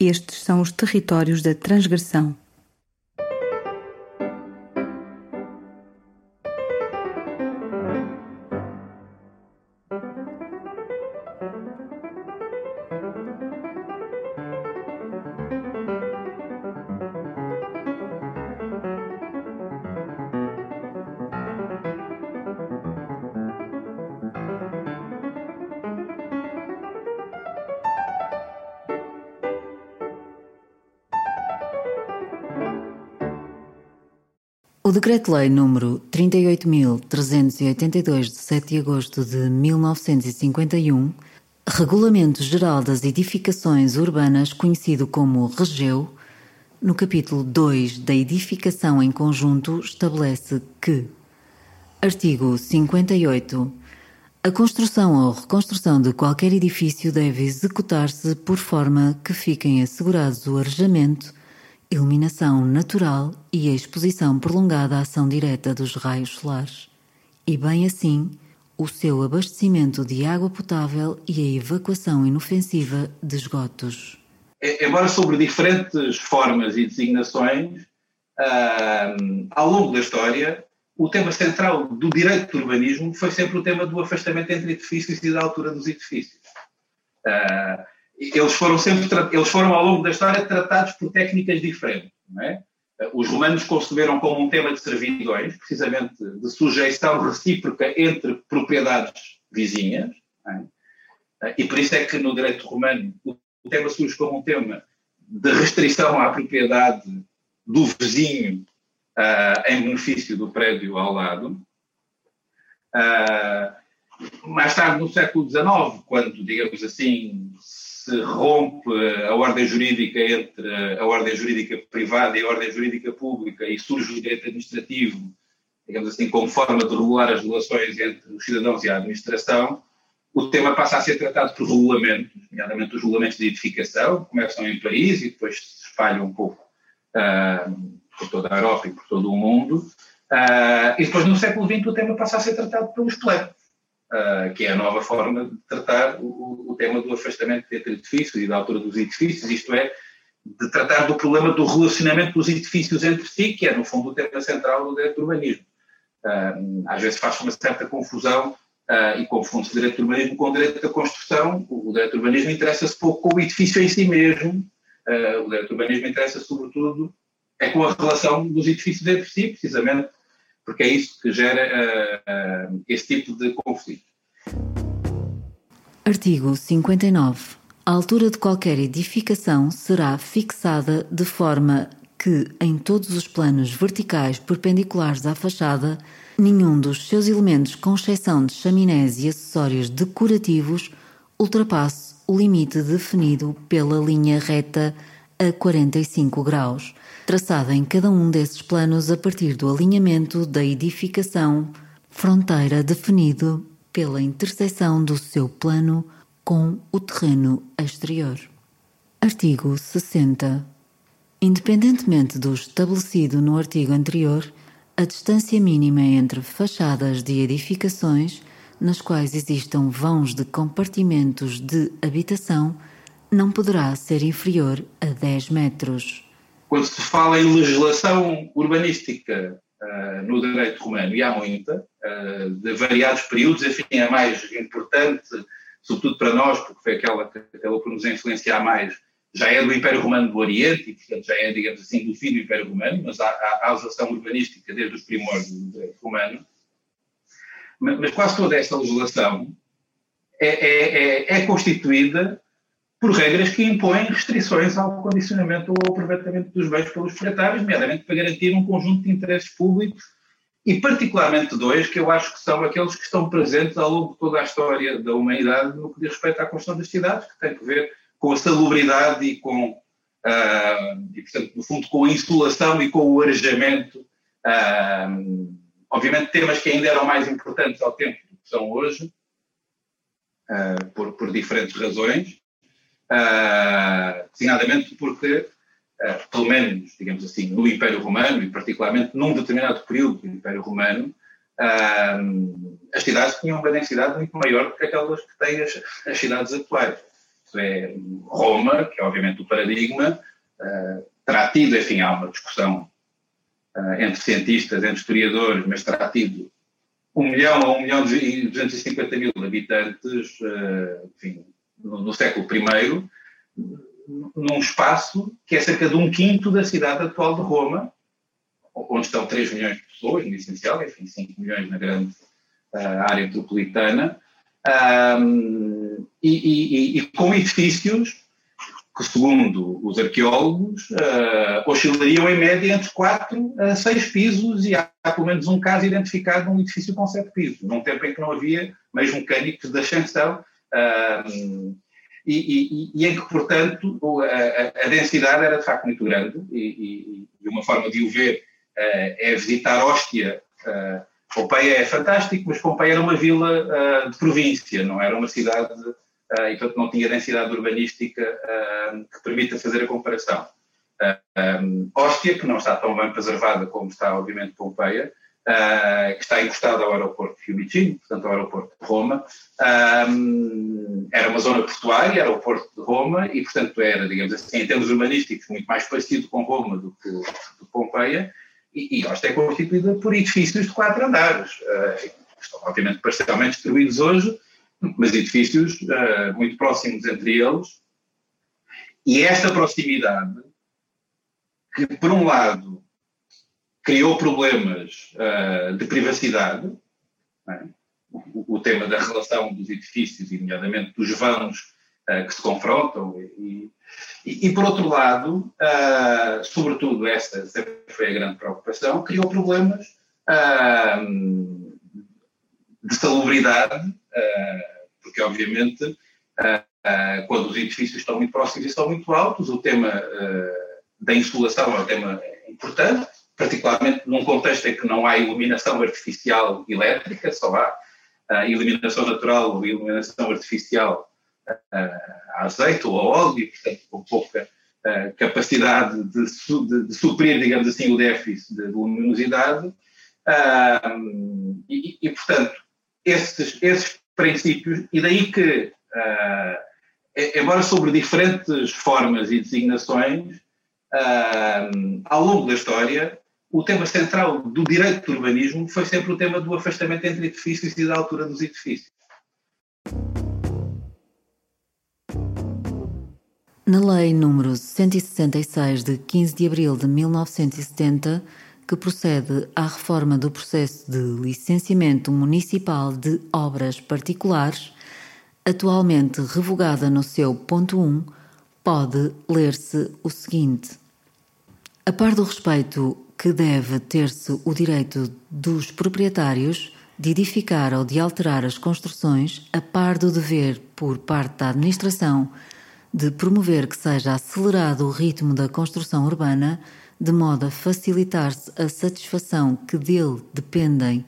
Estes são os territórios da transgressão. O Decreto-Lei número 38.382 de 7 de agosto de 1951, Regulamento Geral das Edificações Urbanas, conhecido como REGEU, no capítulo 2 da edificação em conjunto, estabelece que Artigo 58. A construção ou reconstrução de qualquer edifício deve executar-se por forma que fiquem assegurados o arejamento, iluminação natural e a exposição prolongada à ação direta dos raios solares, e bem assim o seu abastecimento de água potável e a evacuação inofensiva de esgotos. Embora sobre diferentes formas e designações, ao longo da história, o tema central do direito do urbanismo foi sempre o tema do afastamento entre edifícios e da altura dos edifícios. Uh, eles foram sempre eles foram ao longo da história tratados por técnicas diferentes. É? Os romanos conceberam como um tema de servidões, precisamente de sujeição recíproca entre propriedades vizinhas, é? e por isso é que no direito romano o tema surge como um tema de restrição à propriedade do vizinho uh, em benefício do prédio ao lado. Uh, mais tarde, no século XIX, quando, digamos assim, se rompe a ordem jurídica entre a ordem jurídica privada e a ordem jurídica pública e surge o direito administrativo, digamos assim, como forma de regular as relações entre os cidadãos e a administração, o tema passa a ser tratado por regulamentos, nomeadamente os regulamentos de edificação, começam em Paris e depois se espalham um pouco uh, por toda a Europa e por todo o mundo. Uh, e depois, no século XX, o tema passa a ser tratado pelos plenos uh, que é a nova forma de tratar o, o, tema do afastamento entre edifícios e da altura dos edifícios, isto é, de tratar do problema do relacionamento dos edifícios entre si, que é, no fundo, o tema central do direito do urbanismo. Uh, às vezes faz uma certa confusão uh, e confunde-se o direito do urbanismo com o direito da construção. O, direito do urbanismo interessa-se pouco com o edifício em si mesmo, o direito do urbanismo interessa sobretudo é com a relação dos edifícios entre si, precisamente porque é isso que gera uh, uh, esse tipo de conflito. Artigo 59. A altura de qualquer edificação será fixada de forma que, em todos os planos verticais perpendiculares à fachada, nenhum dos seus elementos, com exceção de chaminés e acessórios decorativos, ultrapasse o limite definido pela linha reta a 45 graus traçada em cada um desses planos a partir do alinhamento da edificação, fronteira definido pela interseção do seu plano com o terreno exterior. Artigo 60. Independentemente do estabelecido no artigo anterior, a distância mínima entre fachadas de edificações nas quais existam vãos de compartimentos de habitação não poderá ser inferior a 10 metros quando se fala em legislação urbanística uh, no direito romano, e há muita, uh, de variados períodos, enfim, a mais importante, sobretudo para nós, porque foi aquela que acabou por nos influenciar mais, já é do Império Romano do Oriente, e portanto já é, digamos assim, do fim do Império Romano, mas há, há, há legislação urbanística desde os primórdios do direito romano. Mas, mas quase toda esta legislação é, é, é, é constituída por regras que impõem restrições ao condicionamento ou aproveitamento dos bens pelos proprietários, nomeadamente para garantir um conjunto de interesses públicos e particularmente dois que eu acho que são aqueles que estão presentes ao longo de toda a história da humanidade no que diz respeito à construção das cidades, que tem a ver com a salubridade e com, uh, e, portanto, no fundo, com a insulação e com o arejamento. Uh, obviamente temas que ainda eram mais importantes ao tempo do que são hoje, uh, por, por diferentes razões, uh, designadamente porque, uh, pelo menos, digamos assim, no Império Romano, e particularmente num determinado período do Império Romano, uh, as cidades tinham uma densidade muito maior do que aquelas que têm as, as cidades atuais. Isto é, Roma, que é obviamente o paradigma, uh, terá tido, enfim, há uma discussão entre cientistas, entre historiadores, mas terá tido um milhão a um milhão e 250 mil habitantes, enfim, no, século I, num espaço que é cerca de um quinto da cidade atual de Roma, onde estão 3 milhões de pessoas, no essencial, enfim, 5 milhões na grande uh, área metropolitana, um, e, e, e, com edifícios que, segundo os arqueólogos, uh, oscilariam em média entre 4 a 6 pisos, e há, há, pelo menos um caso identificado de um edifício com 7 pisos, num tempo em que não havia meios mecânicos de ascensão. Uh, e, e, e, em que, portanto, a, a, densidade era de facto muito grande, e, e uma forma de o ver uh, é visitar Hóstia. Uh, Pompeia é fantástico, mas Pompeia era uma vila uh, de província, não era uma cidade, e portanto não tinha densidade urbanística que permita fazer a comparação. Um, Hóstia, que não está tão bem preservada como está, obviamente, Pompeia, uh, que está encostado ao aeroporto de Fiumicino, portanto ao aeroporto de Roma. Um, era uma zona portuária, era o porto de Roma, e portanto era, digamos assim, em termos urbanísticos, muito mais parecido com Roma do que, do Pompeia, e, e esta é constituída por edifícios de quatro andares. Uh, estão obviamente parcialmente destruídos hoje, mas edifícios uh, muito próximos entre eles. E esta proximidade, que por um lado criou problemas uh, de privacidade, é? o, o, tema da relação dos edifícios, e nomeadamente dos vãos uh, que se confrontam, e, e, e por outro lado, uh, sobretudo essa sempre foi a grande preocupação, criou problemas de salubridade, porque obviamente quando os edifícios estão muito próximos e estão muito altos, o tema da insolação é um tema importante, particularmente num contexto em que não há iluminação artificial elétrica, só há uh, iluminação natural ou iluminação artificial uh, a azeite ou a óleo, portanto, com pouca uh, capacidade de, de, de, suprir, digamos assim, o déficit de luminosidade. E, e, portanto, esses, esses princípios, e daí que, embora sobre diferentes formas e designações, ao longo da história, o tema central do direito do urbanismo foi sempre o tema do afastamento entre edifícios e da altura dos edifícios. Na Lei número 166 de 15 de abril de 1970, que procede à reforma do processo de licenciamento municipal de obras particulares, atualmente revogada no seu ponto 1, pode ler-se o seguinte: A par do respeito que deve ter-se o direito dos proprietários de edificar ou de alterar as construções, a par do dever, por parte da administração, de promover que seja acelerado o ritmo da construção urbana, de modo a facilitar-se a satisfação que dele dependem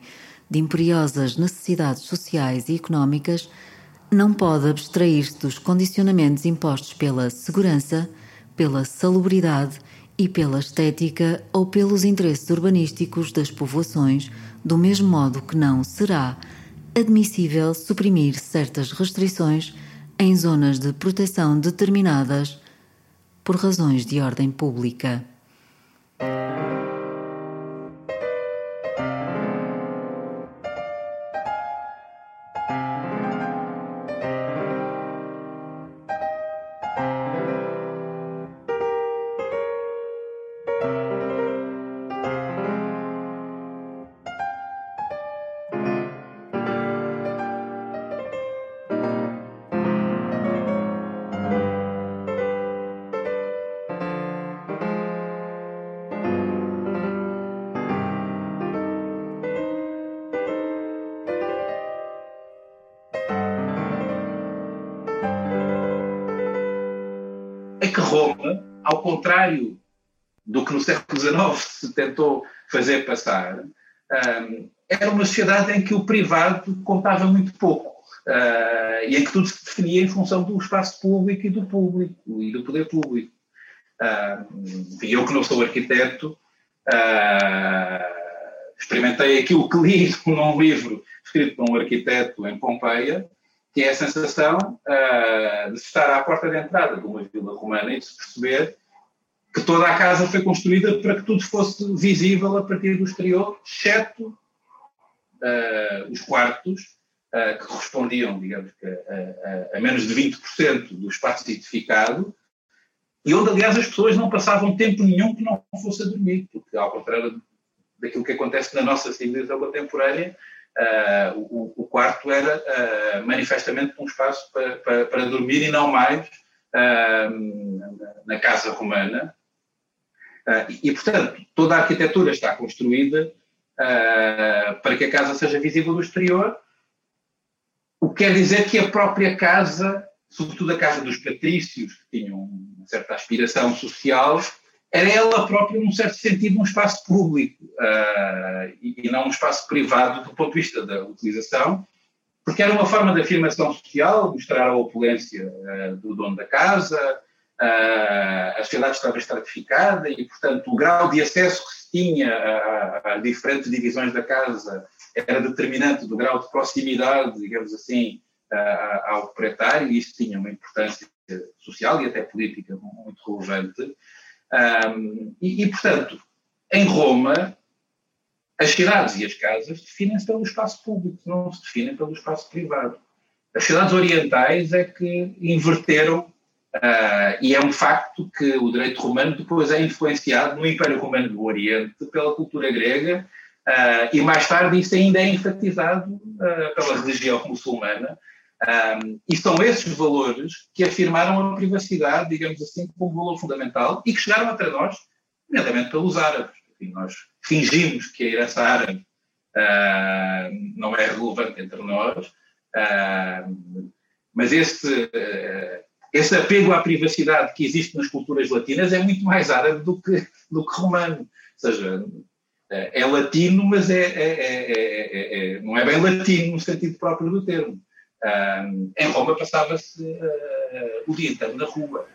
de imperiosas necessidades sociais e económicas, não pode abstrair-se dos condicionamentos impostos pela segurança, pela salubridade e pela estética ou pelos interesses urbanísticos das povoações, do mesmo modo que não será admissível suprimir certas restrições em zonas de proteção determinadas por razões de ordem pública. Contrário do que no século XIX se tentou fazer passar, era uma sociedade em que o privado contava muito pouco uh, e em que tudo se definia em função do espaço público e do público e do poder público. Eu que não sou arquiteto, uh, experimentei aquilo que li num livro escrito por um arquiteto em Pompeia, que é a sensação uh, de estar à porta de entrada de uma vila romana e de se perceber que toda a casa foi construída para que tudo fosse visível a partir do exterior, exceto uh, os quartos, uh, que correspondiam, digamos, a, a, a, menos de 20% do espaço edificado, e onde, aliás, as pessoas não passavam tempo nenhum que não fosse a dormir, porque, ao contrário daquilo que acontece na nossa civilização contemporânea, uh, o, o, quarto era uh, manifestamente um espaço para, para, para, dormir e não mais uh, na casa romana. E, e, portanto, toda a arquitetura está construída para que a casa seja visível do exterior, o que quer dizer que a própria casa, sobretudo a casa dos patrícios, que tinham uma certa aspiração social, era ela própria, num certo sentido, um espaço público uh, e, e, não um espaço privado do ponto de vista da utilização, porque era uma forma de afirmação social, mostrar a opulência uh, do dono da casa, uh, a sociedade estava estratificada e, portanto, o grau de acesso que se tinha a, a, diferentes divisões da casa era determinante do grau de proximidade, digamos assim, ao proprietário, e isso tinha uma importância social e até política muito relevante. Um, e, e, portanto, em Roma, as cidades e as casas definem-se pelo espaço público, não se definem pelo espaço privado. As cidades orientais é que inverteram, uh, e é um facto que o direito romano depois é influenciado no Império Romano do Oriente pela cultura grega, uh, e mais tarde isso ainda é enfatizado uh, pela religião muçulmana, um, e são esses valores que afirmaram a privacidade, digamos assim, como valor fundamental e que chegaram até nós, nomeadamente pelos árabes. Enfim, nós fingimos que a herança árabe não é relevante entre nós, mas esse, esse apego à privacidade que existe nas culturas latinas é muito mais árabe do que, do que romano. Ou seja, é latino, mas é, é, é, não é bem latino no sentido próprio do termo. Um, em Roma passava-se uh, o dia inteiro na rua.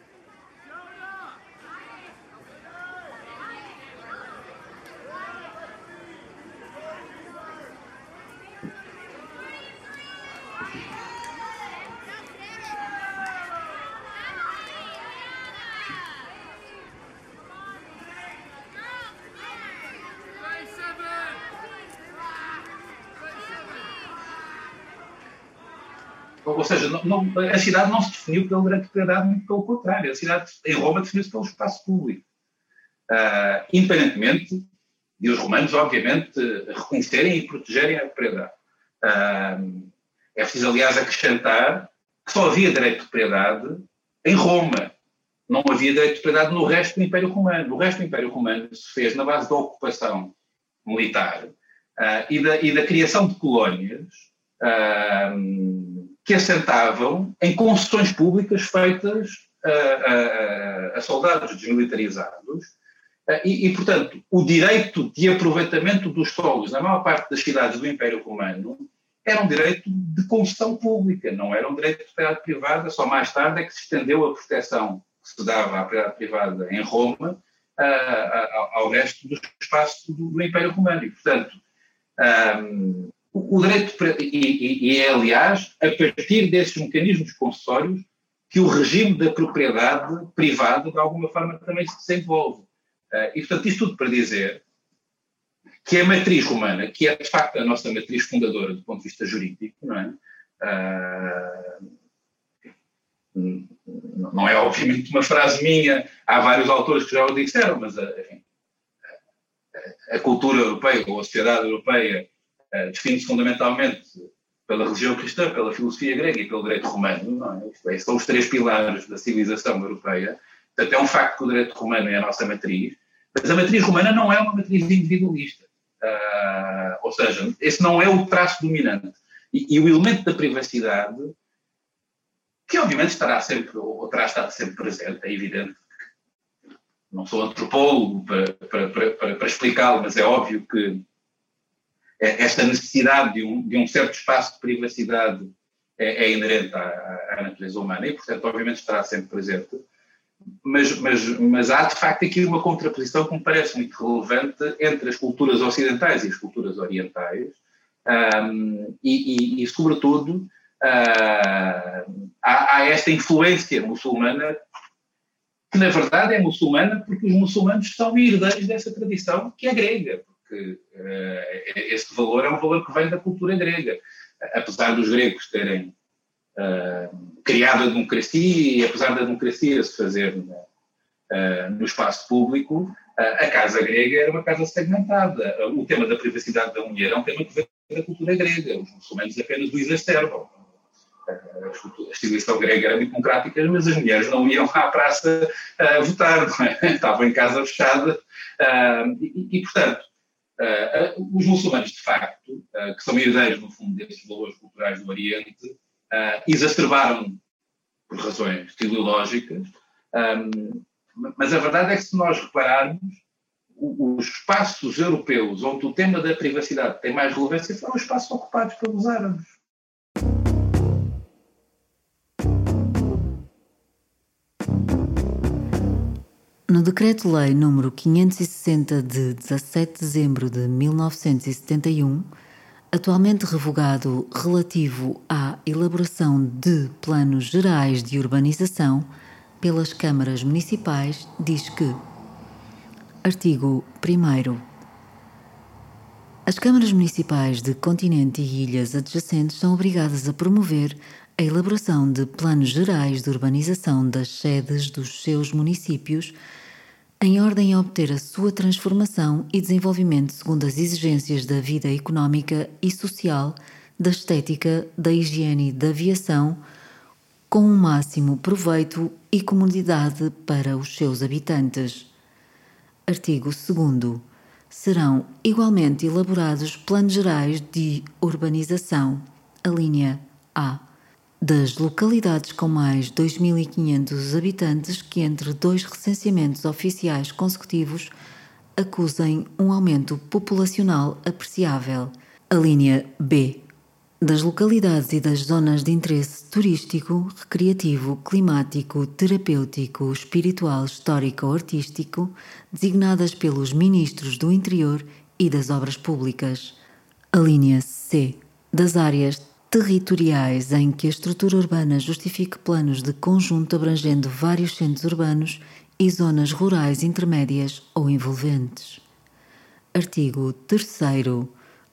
Ou seja, não, a cidade não se definiu de propriedade, muito pelo contrário. A cidade em Roma definiu-se pelo espaço público. Uh, independentemente de os romanos, obviamente, reconhecerem e protegerem a propriedade. Uh, é preciso, aliás, acrescentar que só havia direito de propriedade em Roma. Não havia direito de propriedade no resto do Império Romano. O resto do Império Romano se fez na base da ocupação militar uh, e, da, e, da, criação de colónias que assentavam em concessões públicas feitas a, a, soldados desmilitarizados e, e, portanto, o direito de aproveitamento dos solos na maior parte das cidades do Império Romano era um direito de concessão pública, não era um direito de propriedade privada, só mais tarde é que se estendeu a proteção que se dava à propriedade privada em Roma ao resto do espaço do, do Império Romano. E, portanto, um, o direito, e, e, é, aliás, a partir desses mecanismos concessórios que o regime da propriedade privada, de alguma forma, também se desenvolve. Uh, e, portanto, isto tudo para dizer que a matriz romana, que é de facto a nossa matriz fundadora do ponto de vista jurídico, não é? Uh, não é obviamente uma frase minha, há vários autores que já o disseram, mas enfim, a, a cultura europeia ou a sociedade europeia uh, define-se fundamentalmente pela religião cristã, pela filosofia grega e pelo direito romano. É? é? são os três pilares da civilização europeia. Portanto, é um facto que o direito romano é a nossa matriz, mas a matriz romana não é uma matriz individualista. Uh, ou seja, esse não é o traço dominante. E, e, o elemento da privacidade, que obviamente estará sempre, ou terá estado sempre presente, é evidente. Não sou antropólogo para, para, para, para explicá-lo, mas é óbvio que é, esta necessidade de um, de um certo espaço de privacidade é, é inerente à, à, natureza humana e, portanto, obviamente estará sempre presente. Mas, mas, mas há, de facto, aqui uma contraposição que me parece muito relevante entre as culturas ocidentais e as culturas orientais, um, e, e, e, sobretudo, uh, há, há, esta influência muçulmana, que na verdade é muçulmana porque os muçulmanos são herdeiros dessa tradição que é grega, porque uh, esse valor é um valor que vem da cultura grega. Apesar dos gregos terem uh, criado a democracia e apesar da democracia se fazer uh, no espaço público, a casa grega era uma casa segmentada. O tema da privacidade da mulher é um tema que vem da cultura grega. Os muçulmanos apenas o exacerbam. A civilização grega era muito democrática, mas as mulheres não iam à praça votar, é? estavam em casa fechada. E, portanto, os muçulmanos, de facto, que são herdeiros, no fundo, desses valores culturais do Oriente, exacerbaram por razões teleológicas, um, mas a verdade é que se nós repararmos, os espaços europeus onde o tema da privacidade tem mais relevância foram os espaços ocupados pelos árabes. No Decreto-Lei número 560 de 17 de dezembro de 1971, atualmente revogado relativo à elaboração de planos gerais de urbanização pelas câmaras municipais, diz que Artigo 1 As câmaras municipais de continente e ilhas adjacentes são obrigadas a promover a elaboração de planos gerais de urbanização das sedes dos seus municípios em ordem a obter a sua transformação e desenvolvimento segundo as exigências da vida económica e social, da estética, da higiene e da aviação, com o um máximo proveito e comodidade para os seus habitantes. Artigo 2. Serão igualmente elaborados planos gerais de urbanização, a linha A, das localidades com mais 2.500 habitantes que, entre dois recenseamentos oficiais consecutivos, acusem um aumento populacional apreciável. A linha B das localidades e das zonas de interesse turístico, recreativo, climático, terapêutico, espiritual, histórico ou artístico, designadas pelos Ministros do Interior e das Obras Públicas. A linha C. Das áreas territoriais em que a estrutura urbana justifique planos de conjunto abrangendo vários centros urbanos e zonas rurais intermédias ou envolventes. Artigo 3.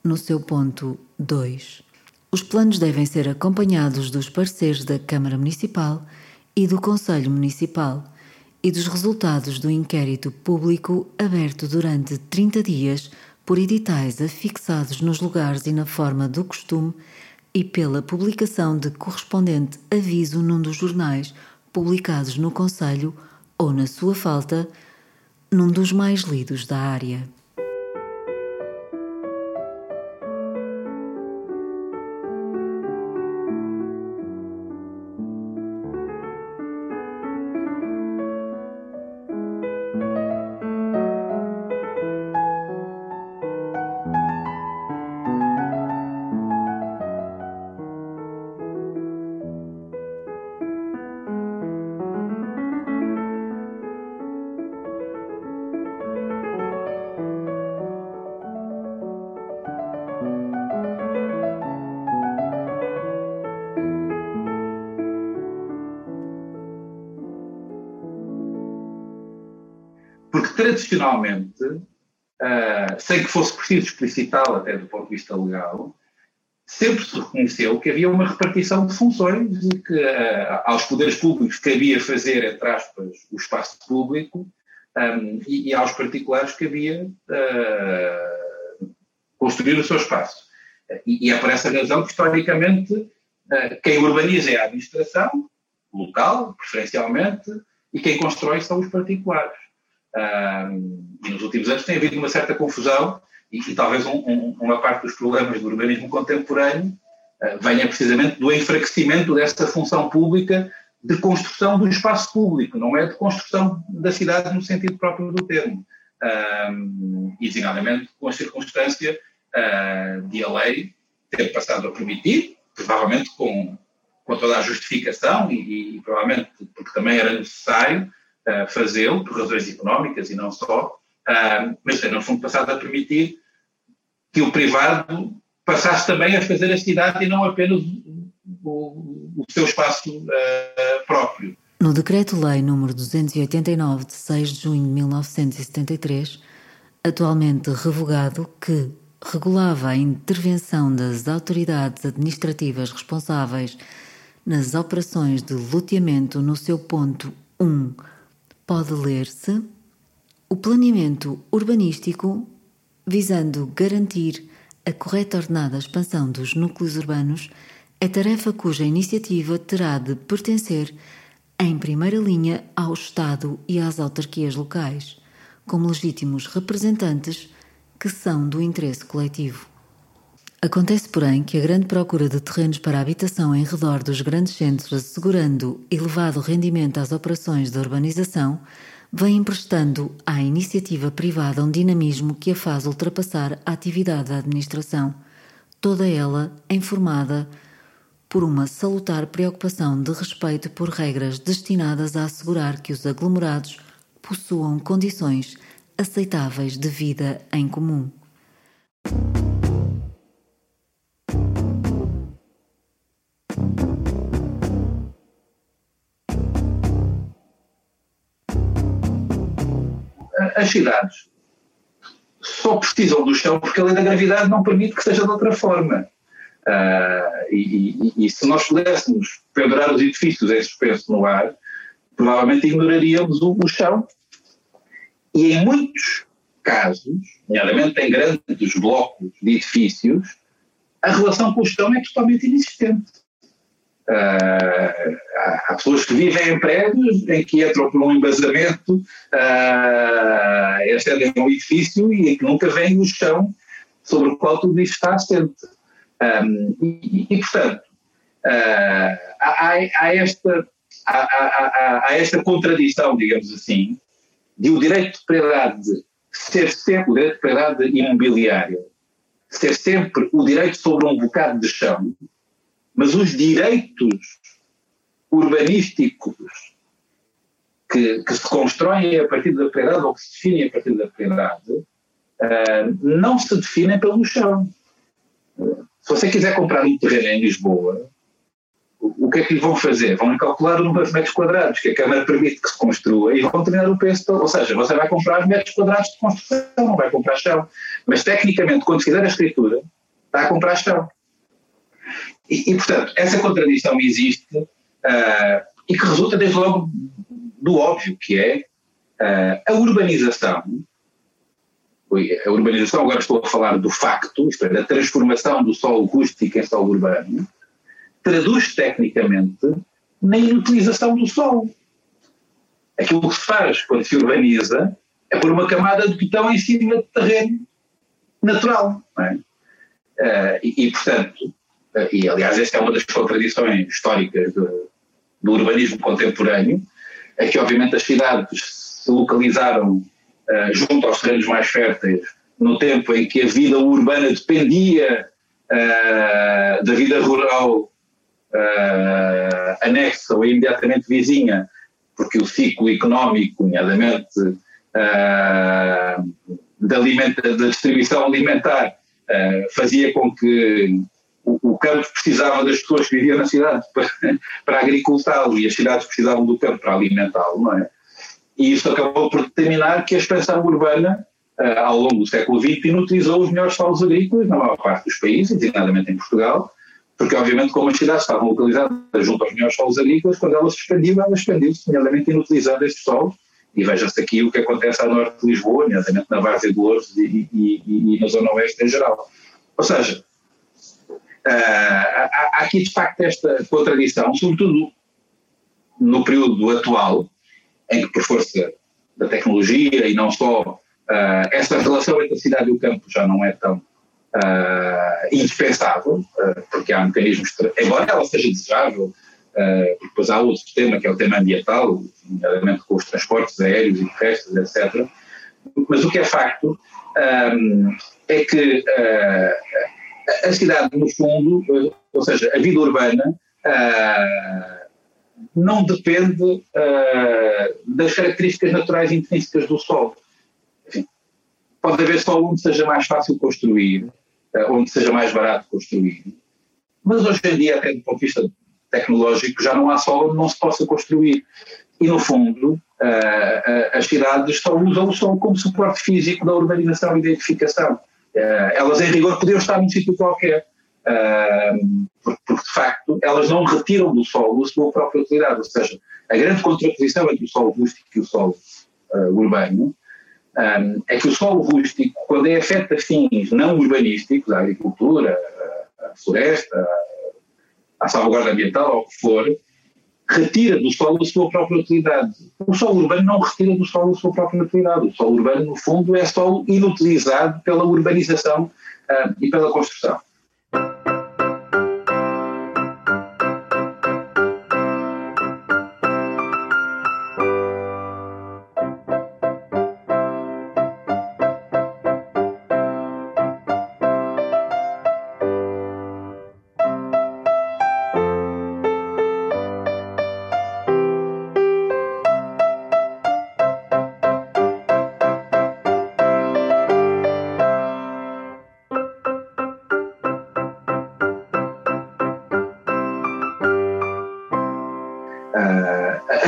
No seu ponto 2. Os planos devem ser acompanhados dos pareceres da Câmara Municipal e do Conselho Municipal e dos resultados do inquérito público aberto durante 30 dias por editais afixados nos lugares e na forma do costume e pela publicação de correspondente aviso num dos jornais publicados no Conselho ou, na sua falta, num dos mais lidos da área. Tradicionalmente, uh, sem que fosse preciso explicitá-lo até do ponto de vista legal, sempre se reconheceu que havia uma repartição de funções e que uh, aos poderes públicos cabia fazer, entre aspas, o espaço público um, e, e, aos particulares cabia uh, construir o seu espaço. E, e, é por essa razão que, historicamente, uh, quem urbaniza é a administração local, preferencialmente, e quem constrói são os particulares e nos últimos anos tem havido uma certa confusão e, e talvez um, um, uma parte dos problemas do urbanismo contemporâneo uh, venha precisamente do enfraquecimento dessa função pública de construção do espaço público, não é de construção da cidade no sentido próprio do termo. e, designadamente, com a circunstância uh, de a lei ter passado a permitir, provavelmente com, com toda a justificação e, e provavelmente porque também era necessário, uh, fazê-lo, por razões económicas e não só, uh, mas no fundo, passado a permitir que o privado passasse também a fazer a cidade e não apenas o, o seu espaço uh, próprio. No Decreto-Lei nº 289, de 6 de junho de 1973, atualmente revogado, que regulava a intervenção das autoridades administrativas responsáveis nas operações de loteamento no seu ponto 1, pode ler-se o planeamento urbanístico visando garantir a correta ordenada expansão dos núcleos urbanos é tarefa cuja iniciativa terá de pertencer em primeira linha ao Estado e às autarquias locais, como legítimos representantes que são do interesse coletivo. Acontece, porém, que a grande procura de terrenos para habitação em redor dos grandes centros, assegurando elevado rendimento às operações de urbanização, vem emprestando à iniciativa privada um dinamismo que a faz ultrapassar a atividade da administração, toda ela informada por uma salutar preocupação de respeito por regras destinadas a assegurar que os aglomerados possuam condições aceitáveis de vida em comum. As cidades só precisam do chão porque a lei da gravidade não permite que seja de outra forma. Uh, e, e, e, se nós pudéssemos pendurar os edifícios em suspenso no ar, provavelmente ignoraríamos o, o chão e em muitos casos, nomeadamente em grandes blocos de edifícios, a relação com o chão é totalmente inexistente. Uh, há pessoas que vivem em prédios em que entram por um embasamento, uh, acedem a um edifício e que nunca vem o chão sobre o qual tudo isso está assente. Um, e, e, portanto, uh, há, há, esta, há, há, esta contradição, digamos assim, de o direito de propriedade ser sempre o direito de propriedade imobiliária, ser sempre o direito sobre um bocado de chão, mas os direitos urbanísticos que, que, se constroem a partir da propriedade ou que se definem a partir da propriedade uh, não se definem pelo chão. Se você quiser comprar um terreno em Lisboa, o que é que lhe vão fazer? Vão calcular o número de metros quadrados que a Câmara permite que se construa e vão determinar o preço. Ou seja, você vai comprar metros quadrados de construção, não vai comprar chão. Mas, tecnicamente, quando fizer a escritura, está a comprar chão. E, e portanto, essa contradição existe uh, e que resulta, desde logo, do óbvio, que é uh, a urbanização. A urbanização, agora estou a falar do facto, isto é, da transformação do solo rústico em solo urbano, traduz tecnicamente na inutilização do solo. Aquilo que se faz quando se urbaniza é pôr uma camada de betão em cima de terreno natural. É? Uh, e, e, portanto, e aliás, esta é uma das contradições históricas do, do, urbanismo contemporâneo, é que obviamente as cidades se localizaram uh, junto aos terrenos mais férteis no tempo em que a vida urbana dependia da vida rural uh, anexa ou imediatamente vizinha, porque o ciclo económico, nomeadamente uh, da, alimenta, da, distribuição alimentar, uh, fazia com que o, campo precisava das pessoas que viviam na cidade para, para agricultá-lo e as cidades precisavam do campo para alimentá-lo, não é? E isso acabou por determinar que a expansão urbana, uh, ao longo do século XX, inutilizou os melhores solos agrícolas na maior parte dos países, designadamente em Portugal, porque obviamente como as cidades estavam localizadas junto aos melhores solos agrícolas, quando elas se expandiam, elas expandiam-se, nomeadamente inutilizando estes solos, e veja-se aqui o que acontece ao norte de Lisboa, nomeadamente na Várzea de Louros e, e, e, na Zona Oeste em geral. Ou seja, há, há aqui de facto esta contradição, sobretudo no período atual, em que por força da tecnologia e não só, uh, essa relação entre a cidade e o campo já não é tão uh, indispensável, uh, porque há mecanismos, embora ela seja desejável, uh, depois há outro tema que é o tema ambiental, nomeadamente com os transportes aéreos e terrestres, etc. Mas o que é facto um, é que a cidade, no fundo, ou seja, a vida urbana, não depende das características naturais intrínsecas do solo. Enfim, pode haver só onde seja mais fácil construir, onde seja mais barato construir. Mas hoje em dia, até do ponto de vista tecnológico, já não há solo onde não se possa construir. E, no fundo, as cidades só usam o solo como suporte físico da urbanização e da edificação. Elas, em rigor, podiam estar num sítio qualquer. porque, porque, de facto, elas não retiram do solo a sua própria utilidade. Ou seja, a grande contraposição entre o solo rústico e o solo urbano um, é que o solo rústico, quando é afeta fins não urbanísticos, a agricultura, a floresta, a salvaguarda ambiental, o que for, retira do solo a sua própria utilidade. O solo urbano não retira do solo a sua própria utilidade. O solo urbano, no fundo, é solo inutilizado pela urbanização uh, e pela construção.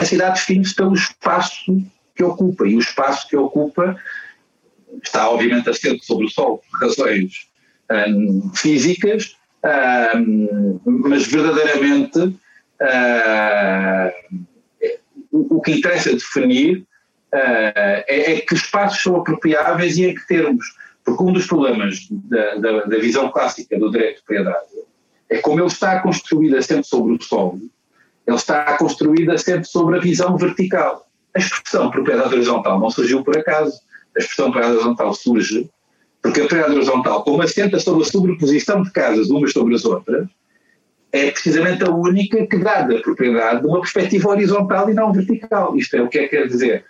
Cidade define-se pelo espaço que ocupa, e o espaço que ocupa está obviamente assente sobre o Sol por razões um, físicas, um, mas verdadeiramente uh, o, que interessa definir é, é, que espaços são apropriáveis e em que termos, porque um dos problemas da, da, da visão clássica do direito de propriedade é como ele está construído assente sobre o solo, ele está construído sempre sobre a visão vertical. A expressão propriedade horizontal não surgiu por acaso. A expressão propriedade horizontal surge porque a propriedade horizontal, como assenta sobre a sobreposição de casas umas sobre as outras, é precisamente a única que dá da propriedade uma perspectiva horizontal e não vertical. Isto é o que é que quer dizer?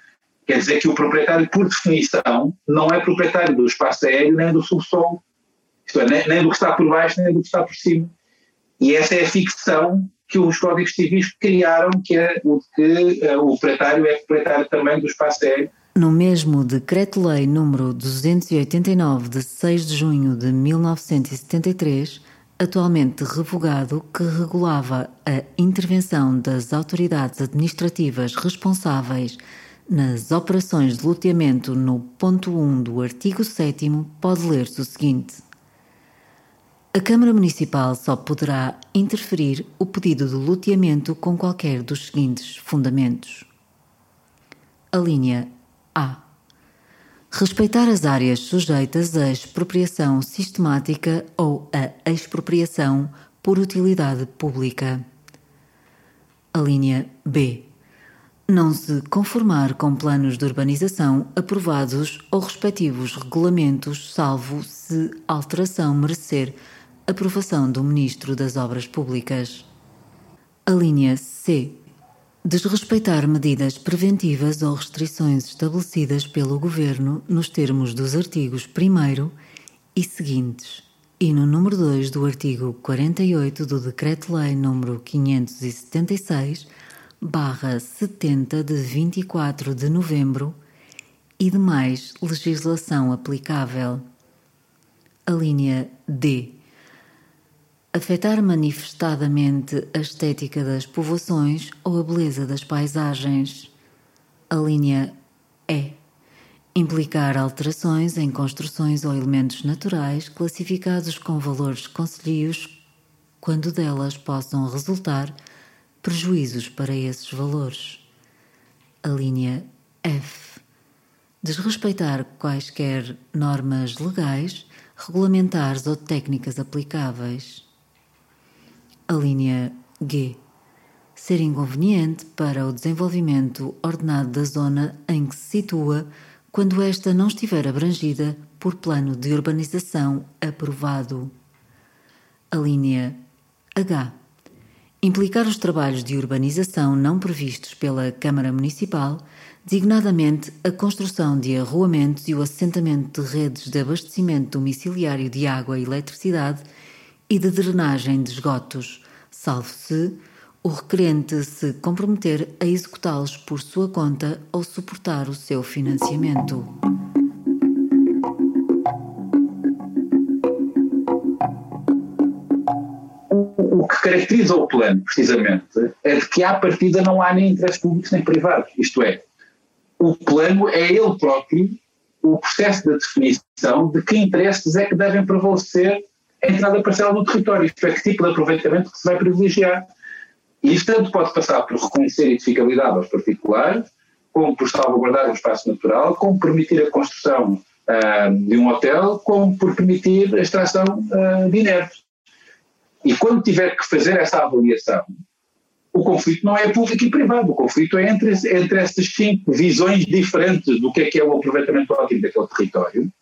Quer dizer que o proprietário, por definição, não é proprietário do espaço aéreo nem do subsolo. Isto é, nem, nem do que está por baixo, nem do que está por cima. E essa é a ficção que os códigos civis criaram, que é o que uh, o proprietário é proprietário também do espaço aéreo. No mesmo Decreto-Lei número 289 de 6 de junho de 1973, atualmente revogado, que regulava a intervenção das autoridades administrativas responsáveis nas operações de loteamento no ponto 1 do artigo 7 pode ler-se o seguinte: a Câmara Municipal só poderá interferir o pedido de loteamento com qualquer dos seguintes fundamentos. A linha A. Respeitar as áreas sujeitas à expropriação sistemática ou à expropriação por utilidade pública. A linha B. Não se conformar com planos de urbanização aprovados ou respectivos regulamentos, salvo se alteração merecer aprovação do Ministro das Obras Públicas. A linha C. Desrespeitar medidas preventivas ou restrições estabelecidas pelo Governo nos termos dos artigos 1 e seguintes e no número 2 do artigo 48 do Decreto-Lei nº 576, barra 70 de 24 de novembro e demais legislação aplicável. A linha D afetar manifestadamente a estética das povoações ou a beleza das paisagens. A linha E. Implicar alterações em construções ou elementos naturais classificados com valores conselhios quando delas possam resultar prejuízos para esses valores. A linha F. Desrespeitar quaisquer normas legais, regulamentares ou técnicas aplicáveis a linha G ser inconveniente para o desenvolvimento ordenado da zona em que se situa quando esta não estiver abrangida por plano de urbanização aprovado. A linha H implicar os trabalhos de urbanização não previstos pela Câmara Municipal, designadamente a construção de arruamentos e o assentamento de redes de abastecimento domiciliário de água e eletricidade e de drenagem de esgotos, salvo se o requerente se comprometer a executá-los por sua conta ou suportar o seu financiamento. o que caracteriza o plano, precisamente, é de que à partida não há nem interesses públicos nem privados. Isto é, o plano é ele próprio o processo de definição de que interesses é que devem prevalecer a entrada parcial no território, isto é, que tipo de aproveitamento que se vai privilegiar. E isto tanto pode passar por reconhecer edificabilidade aos particulares, como por salvaguardar o espaço natural, como permitir a construção uh, de um hotel, como por permitir a extração uh, de inertes. E quando tiver que fazer essa avaliação, o conflito não é público e privado, o conflito é entre, entre essas cinco visões diferentes do que é que é o aproveitamento ótimo daquele território.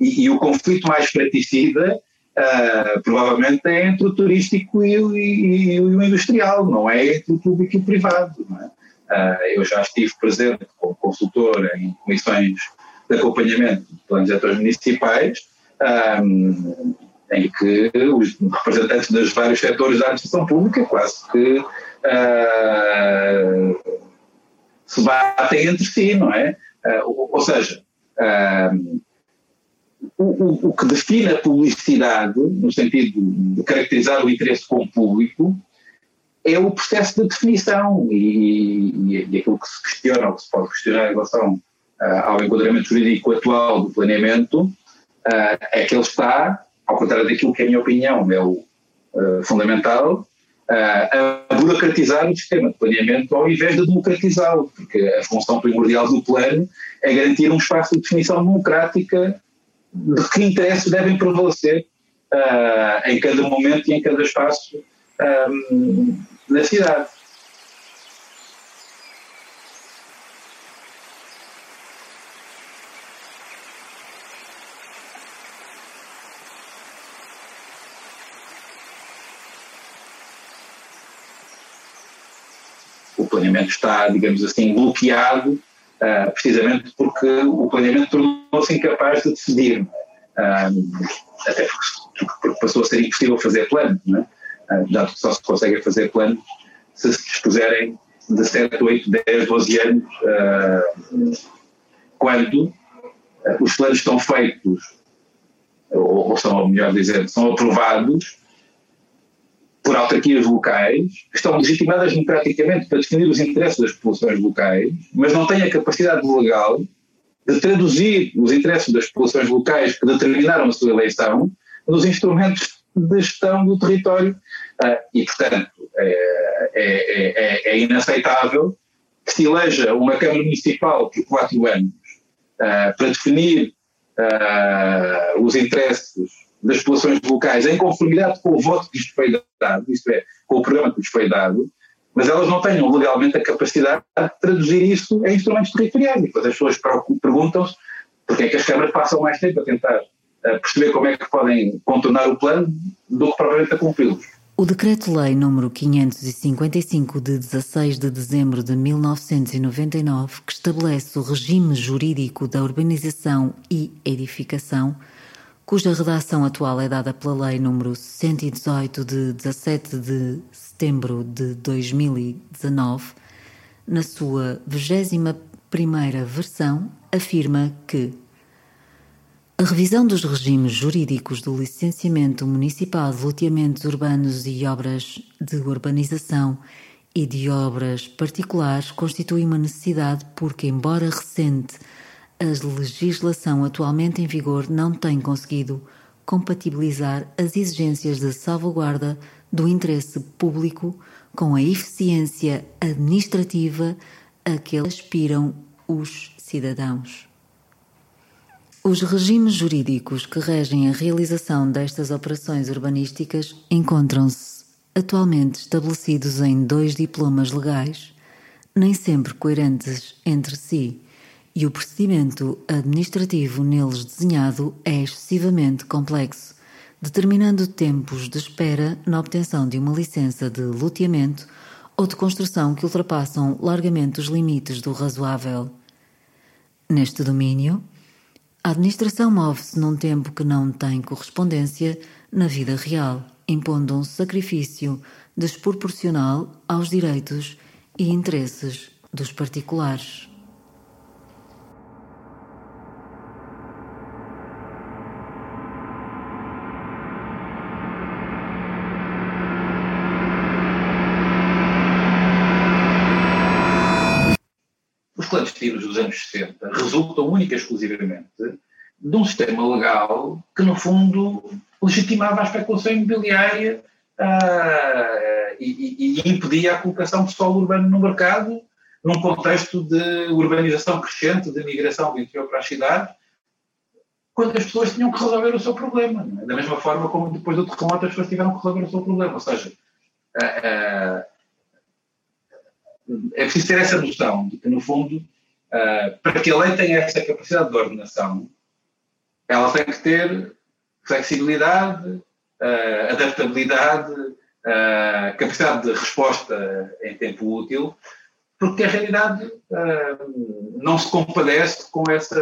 E, e o conflito mais fraticida uh, provavelmente é entre o turístico e, e, e, o industrial, não é entre o público e o privado. Uh, eu já estive presente como consultor em comissões de acompanhamento de planos diretores municipais, um, ah, em que os representantes dos vários setores da administração pública quase que uh, se batem entre si, não é? Ou, ou, seja, o, o, que define a publicidade, no sentido de caracterizar o interesse com o público, é o processo de definição e, e, aquilo que se questiona, ou que se pode questionar em relação ao enquadramento jurídico atual do planeamento, é que ele está ao contrário daquilo que, é a minha opinião, é o uh, fundamental, uh, a burocratizar o sistema de planeamento ao invés de democratizá-lo, porque a função primordial do plano é garantir um espaço de definição democrática de que interesses devem prevalecer uh, em cada momento e em cada espaço um, da cidade. planeamento está, digamos assim, bloqueado, uh, precisamente porque o planeamento tornou-se incapaz de decidir, uh, até porque, porque, passou a ser impossível fazer plano, uh, já que só se consegue fazer plano se se dispuserem de 7, 8, 10, 12 anos, quando os planos estão feitos, ou, ou são, melhor dizendo, são aprovados por autarquias locais, que estão legitimadas democraticamente para defender os interesses das populações locais, mas não têm a capacidade legal de traduzir os interesses das populações locais que determinaram a sua eleição nos instrumentos de gestão do território. Uh, e, portanto, é, é, é, é, inaceitável que se eleja uma Câmara Municipal por quatro anos uh, para definir uh, os interesses das populações locais em conformidade com o voto que lhes foi dado, isto é, com o programa que lhes foi dado, mas elas não tenham legalmente a capacidade de traduzir isso em instrumentos territoriais. E depois as pessoas perguntam-se porque é que as câmaras passam mais tempo a tentar a perceber como é que podem contornar o plano do que provavelmente a cumpri-los. O Decreto-Lei número 555 de 16 de dezembro de 1999, que estabelece o regime jurídico da urbanização e edificação, cuja redação atual é dada pela Lei número 118 de 17 de setembro de 2019, na sua 21ª versão, afirma que a revisão dos regimes jurídicos do licenciamento municipal de loteamentos urbanos e obras de urbanização e de obras particulares constitui uma necessidade porque, embora recente, a legislação atualmente em vigor não tem conseguido compatibilizar as exigências de salvaguarda do interesse público com a eficiência administrativa a que aspiram os cidadãos. Os regimes jurídicos que regem a realização destas operações urbanísticas encontram-se atualmente estabelecidos em dois diplomas legais, nem sempre coerentes entre si e o procedimento administrativo neles desenhado é excessivamente complexo, determinando tempos de espera na obtenção de uma licença de loteamento ou de construção que ultrapassam largamente os limites do razoável. Neste domínio, a administração move-se num tempo que não tem correspondência na vida real, impondo um sacrifício desproporcional aos direitos e interesses dos particulares. Dos anos 60 resultam única e exclusivamente de um sistema legal que, no fundo, legitimava a especulação imobiliária uh, e, e, impedia a colocação de solo urbano no mercado num contexto de urbanização crescente, de migração do interior para as cidades, quando as pessoas tinham que resolver o seu problema. É? Da mesma forma como depois do terremoto as pessoas tiveram que resolver o seu problema. Ou seja, uh, uh, é preciso ter essa noção de que, no fundo, uh, para que a lei tenha essa capacidade de ordenação, ela tem que ter flexibilidade, uh, adaptabilidade, uh, capacidade de resposta em tempo útil, porque a realidade não se compadece com essa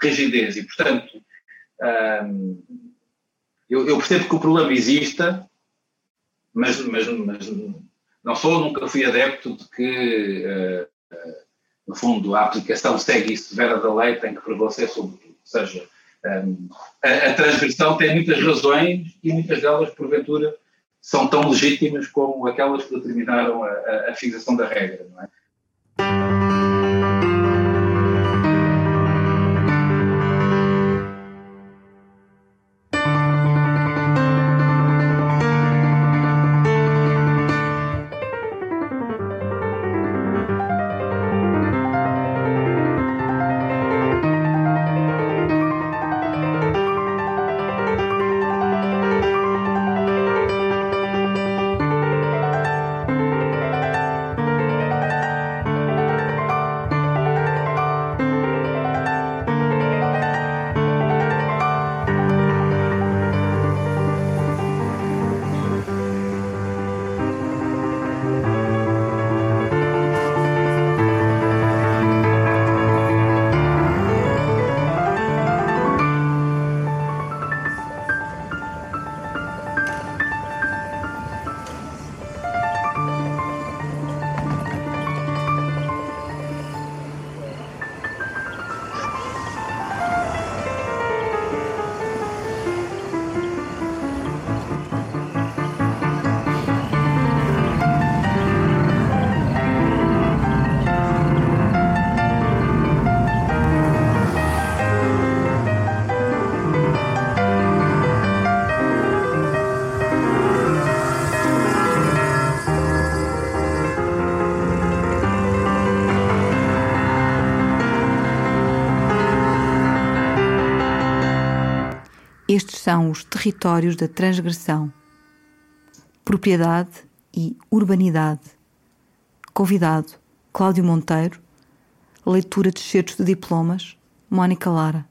rigidez. E, portanto, eu, eu, percebo que o problema exista, mas, mas, mas não sou, nunca fui adepto de que, no fundo, a aplicação segue e severa da lei tem que prevalecer sobre tudo. Ou seja, um, a, a, tem muitas razões e muitas delas, porventura, são tão legítimas como aquelas que determinaram a, a fixação da regra. Não é? São os territórios da transgressão, propriedade e urbanidade. Convidado Cláudio Monteiro, leitura de certos de diplomas, Mónica Lara.